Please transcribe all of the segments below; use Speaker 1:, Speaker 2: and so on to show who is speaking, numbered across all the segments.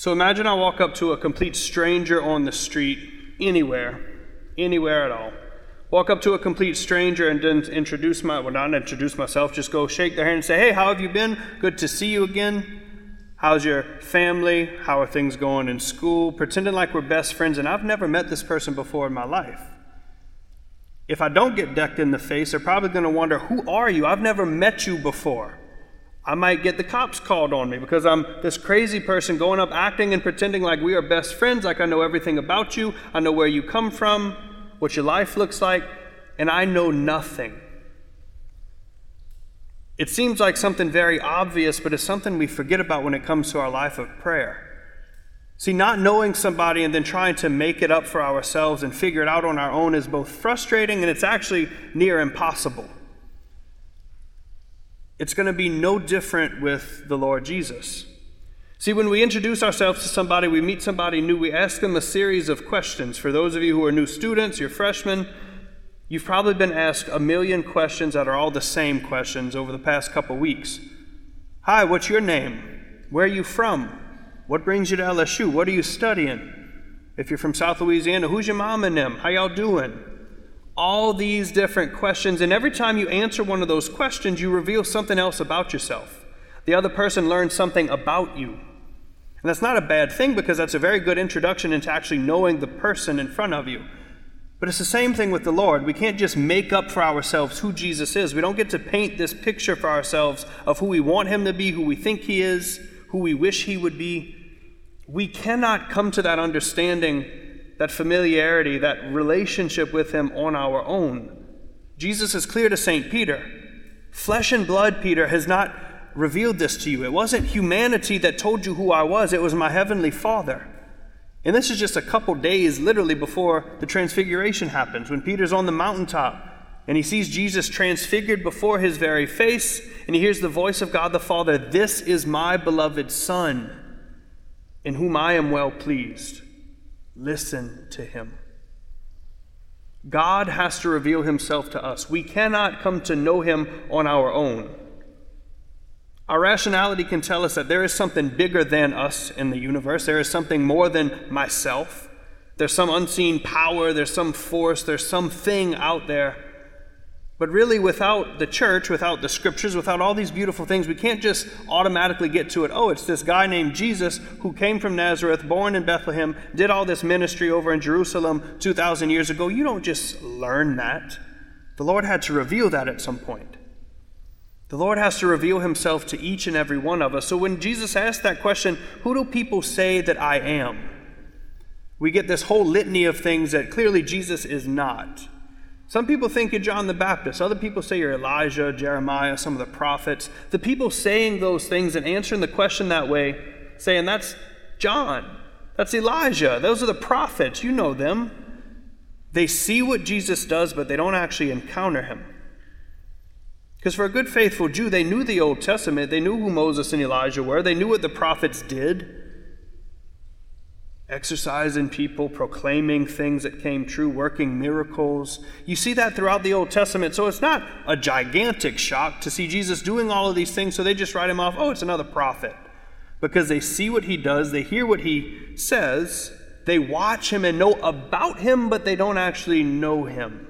Speaker 1: So imagine I walk up to a complete stranger on the street, anywhere, anywhere at all. Walk up to a complete stranger and then introduce my, well, not introduce myself, just go shake their hand and say, hey, how have you been? Good to see you again. How's your family? How are things going in school? Pretending like we're best friends, and I've never met this person before in my life. If I don't get decked in the face, they're probably going to wonder, Who are you? I've never met you before. I might get the cops called on me because I'm this crazy person going up acting and pretending like we are best friends, like I know everything about you, I know where you come from, what your life looks like, and I know nothing. It seems like something very obvious, but it's something we forget about when it comes to our life of prayer. See, not knowing somebody and then trying to make it up for ourselves and figure it out on our own is both frustrating and it's actually near impossible. It's going to be no different with the Lord Jesus. See, when we introduce ourselves to somebody, we meet somebody new, we ask them a series of questions. For those of you who are new students, you're freshmen, you've probably been asked a million questions that are all the same questions over the past couple weeks. Hi, what's your name? Where are you from? What brings you to LSU? What are you studying? If you're from South Louisiana, who's your mom and them? How y'all doing? All these different questions, and every time you answer one of those questions, you reveal something else about yourself. The other person learns something about you. And that's not a bad thing because that's a very good introduction into actually knowing the person in front of you. But it's the same thing with the Lord. We can't just make up for ourselves who Jesus is. We don't get to paint this picture for ourselves of who we want him to be, who we think he is, who we wish he would be. We cannot come to that understanding that familiarity, that relationship with Him on our own. Jesus is clear to St. Peter flesh and blood, Peter, has not revealed this to you. It wasn't humanity that told you who I was, it was my Heavenly Father. And this is just a couple days, literally, before the transfiguration happens, when Peter's on the mountaintop and he sees Jesus transfigured before his very face, and he hears the voice of God the Father This is my beloved Son, in whom I am well pleased. Listen to him. God has to reveal himself to us. We cannot come to know him on our own. Our rationality can tell us that there is something bigger than us in the universe. There is something more than myself. There's some unseen power, there's some force, there's something out there but really, without the church, without the scriptures, without all these beautiful things, we can't just automatically get to it. Oh, it's this guy named Jesus who came from Nazareth, born in Bethlehem, did all this ministry over in Jerusalem 2,000 years ago. You don't just learn that. The Lord had to reveal that at some point. The Lord has to reveal himself to each and every one of us. So when Jesus asked that question, who do people say that I am? We get this whole litany of things that clearly Jesus is not. Some people think you're John the Baptist. Other people say you're Elijah, Jeremiah, some of the prophets. The people saying those things and answering the question that way, saying, That's John, that's Elijah, those are the prophets, you know them. They see what Jesus does, but they don't actually encounter him. Because for a good, faithful Jew, they knew the Old Testament, they knew who Moses and Elijah were, they knew what the prophets did exercising people, proclaiming things that came true, working miracles. You see that throughout the Old Testament. So it's not a gigantic shock to see Jesus doing all of these things, so they just write him off, oh, it's another prophet. Because they see what he does, they hear what he says, they watch him and know about him, but they don't actually know him.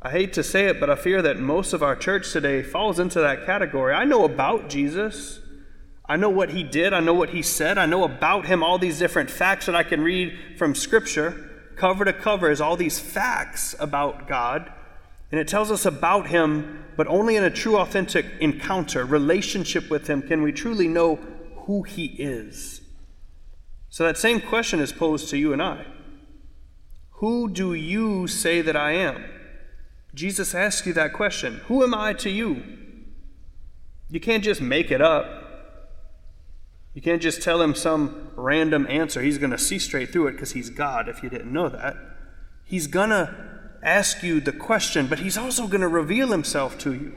Speaker 1: I hate to say it, but I fear that most of our church today falls into that category. I know about Jesus. I know what he did. I know what he said. I know about him all these different facts that I can read from Scripture. Cover to cover is all these facts about God. And it tells us about him, but only in a true, authentic encounter, relationship with him, can we truly know who he is. So that same question is posed to you and I Who do you say that I am? Jesus asks you that question Who am I to you? You can't just make it up. You can't just tell him some random answer. He's going to see straight through it because he's God, if you didn't know that. He's going to ask you the question, but he's also going to reveal himself to you.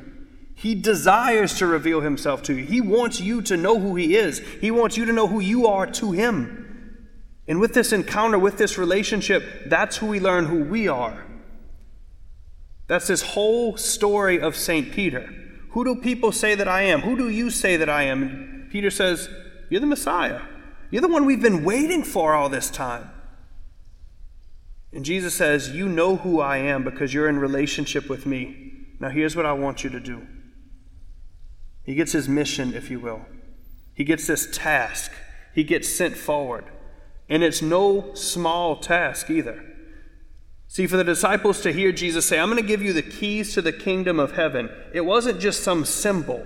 Speaker 1: He desires to reveal himself to you. He wants you to know who he is, he wants you to know who you are to him. And with this encounter, with this relationship, that's who we learn who we are. That's this whole story of St. Peter. Who do people say that I am? Who do you say that I am? And Peter says, You're the Messiah. You're the one we've been waiting for all this time. And Jesus says, You know who I am because you're in relationship with me. Now, here's what I want you to do. He gets his mission, if you will. He gets this task. He gets sent forward. And it's no small task either. See, for the disciples to hear Jesus say, I'm going to give you the keys to the kingdom of heaven, it wasn't just some symbol.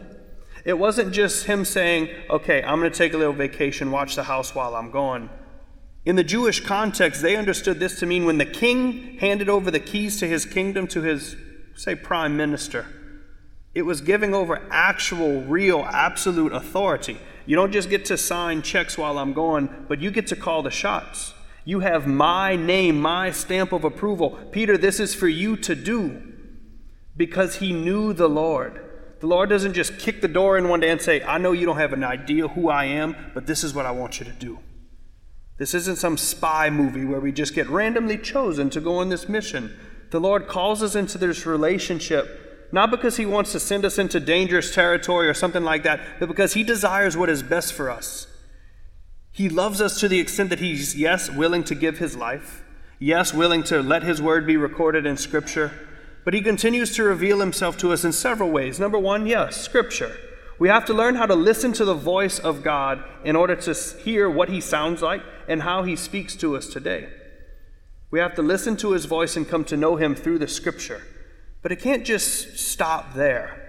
Speaker 1: It wasn't just him saying, Okay, I'm going to take a little vacation, watch the house while I'm gone. In the Jewish context, they understood this to mean when the king handed over the keys to his kingdom to his, say, prime minister, it was giving over actual, real, absolute authority. You don't just get to sign checks while I'm gone, but you get to call the shots. You have my name, my stamp of approval. Peter, this is for you to do because he knew the Lord. The Lord doesn't just kick the door in one day and say, I know you don't have an idea who I am, but this is what I want you to do. This isn't some spy movie where we just get randomly chosen to go on this mission. The Lord calls us into this relationship, not because He wants to send us into dangerous territory or something like that, but because He desires what is best for us. He loves us to the extent that He's, yes, willing to give His life, yes, willing to let His word be recorded in Scripture, but He continues to reveal Himself to us in several ways. Number one, yes, Scripture. We have to learn how to listen to the voice of God in order to hear what He sounds like and how He speaks to us today. We have to listen to His voice and come to know Him through the Scripture. But it can't just stop there.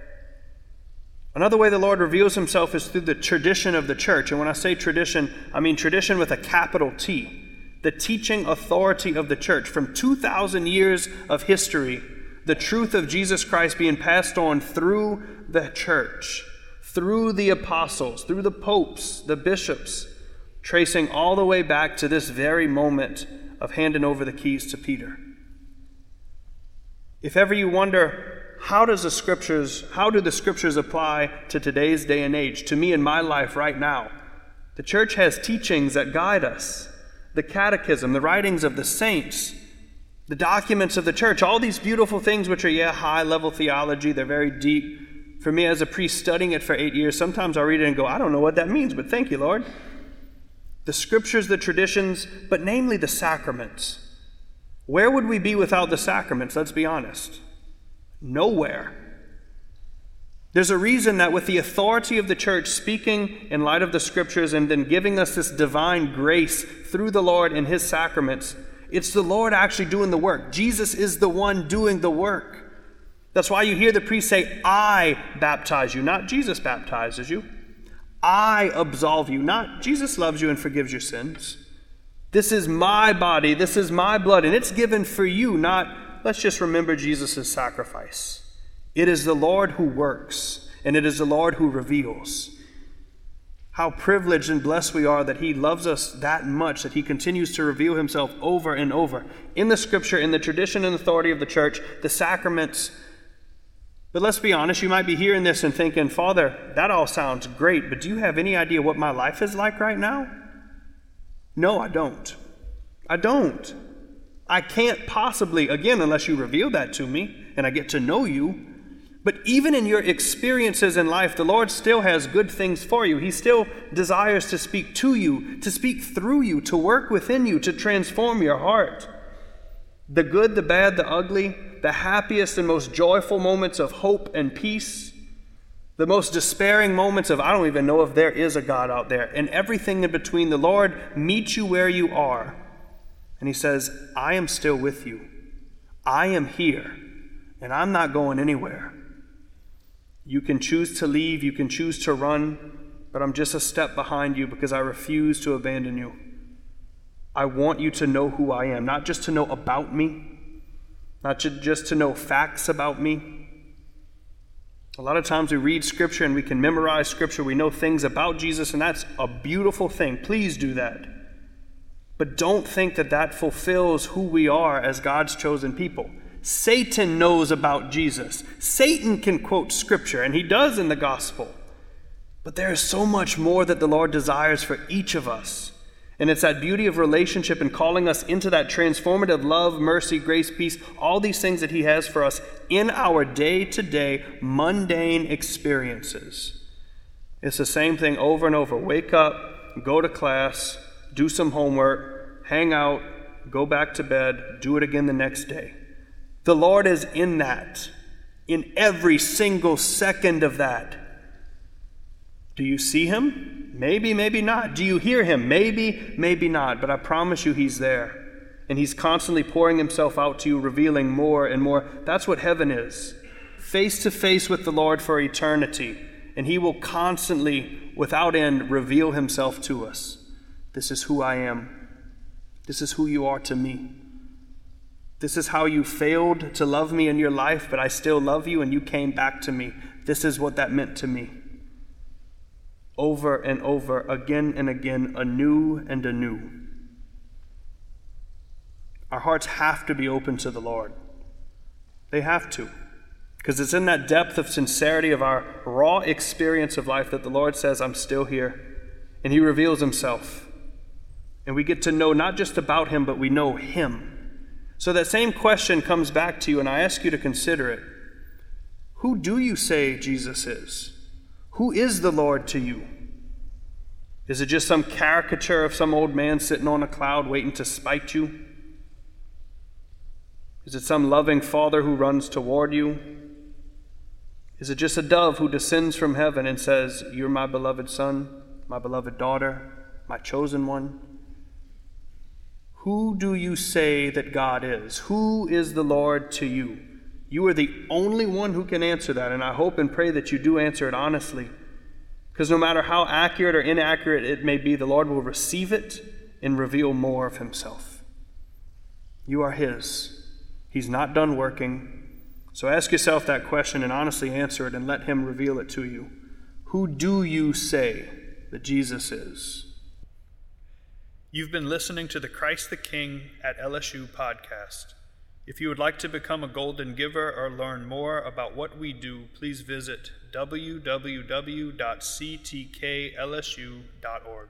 Speaker 1: Another way the Lord reveals Himself is through the tradition of the church. And when I say tradition, I mean tradition with a capital T. The teaching authority of the church from 2,000 years of history, the truth of Jesus Christ being passed on through the church through the apostles, through the popes, the bishops, tracing all the way back to this very moment of handing over the keys to Peter. If ever you wonder, how does the scriptures, how do the scriptures apply to today's day and age, to me in my life right now? The church has teachings that guide us. The catechism, the writings of the saints, the documents of the church, all these beautiful things which are, yeah, high level theology, they're very deep, for me, as a priest studying it for eight years, sometimes I'll read it and go, I don't know what that means, but thank you, Lord. The scriptures, the traditions, but namely the sacraments. Where would we be without the sacraments? Let's be honest. Nowhere. There's a reason that with the authority of the church speaking in light of the scriptures and then giving us this divine grace through the Lord in his sacraments, it's the Lord actually doing the work. Jesus is the one doing the work. That's why you hear the priest say, I baptize you, not Jesus baptizes you. I absolve you, not Jesus loves you and forgives your sins. This is my body, this is my blood, and it's given for you, not let's just remember Jesus' sacrifice. It is the Lord who works, and it is the Lord who reveals. How privileged and blessed we are that He loves us that much, that He continues to reveal Himself over and over. In the Scripture, in the tradition and authority of the church, the sacraments, but let's be honest, you might be hearing this and thinking, Father, that all sounds great, but do you have any idea what my life is like right now? No, I don't. I don't. I can't possibly, again, unless you reveal that to me and I get to know you. But even in your experiences in life, the Lord still has good things for you. He still desires to speak to you, to speak through you, to work within you, to transform your heart. The good, the bad, the ugly, the happiest and most joyful moments of hope and peace, the most despairing moments of, I don't even know if there is a God out there, and everything in between. The Lord meets you where you are. And He says, I am still with you. I am here, and I'm not going anywhere. You can choose to leave, you can choose to run, but I'm just a step behind you because I refuse to abandon you. I want you to know who I am, not just to know about me, not just to know facts about me. A lot of times we read Scripture and we can memorize Scripture. We know things about Jesus, and that's a beautiful thing. Please do that. But don't think that that fulfills who we are as God's chosen people. Satan knows about Jesus. Satan can quote Scripture, and he does in the gospel. But there is so much more that the Lord desires for each of us. And it's that beauty of relationship and calling us into that transformative love, mercy, grace, peace, all these things that He has for us in our day to day mundane experiences. It's the same thing over and over. Wake up, go to class, do some homework, hang out, go back to bed, do it again the next day. The Lord is in that, in every single second of that. Do you see Him? Maybe, maybe not. Do you hear Him? Maybe, maybe not. But I promise you, He's there. And He's constantly pouring Himself out to you, revealing more and more. That's what heaven is face to face with the Lord for eternity. And He will constantly, without end, reveal Himself to us. This is who I am. This is who you are to me. This is how you failed to love me in your life, but I still love you and you came back to me. This is what that meant to me. Over and over, again and again, anew and anew. Our hearts have to be open to the Lord. They have to. Because it's in that depth of sincerity of our raw experience of life that the Lord says, I'm still here. And He reveals Himself. And we get to know not just about Him, but we know Him. So that same question comes back to you, and I ask you to consider it. Who do you say Jesus is? Who is the Lord to you? Is it just some caricature of some old man sitting on a cloud waiting to spite you? Is it some loving father who runs toward you? Is it just a dove who descends from heaven and says, You're my beloved son, my beloved daughter, my chosen one? Who do you say that God is? Who is the Lord to you? You are the only one who can answer that, and I hope and pray that you do answer it honestly. Because no matter how accurate or inaccurate it may be, the Lord will receive it and reveal more of Himself. You are His. He's not done working. So ask yourself that question and honestly answer it and let Him reveal it to you. Who do you say that Jesus is? You've been listening to the Christ the King at LSU podcast. If you would like to become a golden giver or learn more about what we do, please visit www.ctklsu.org.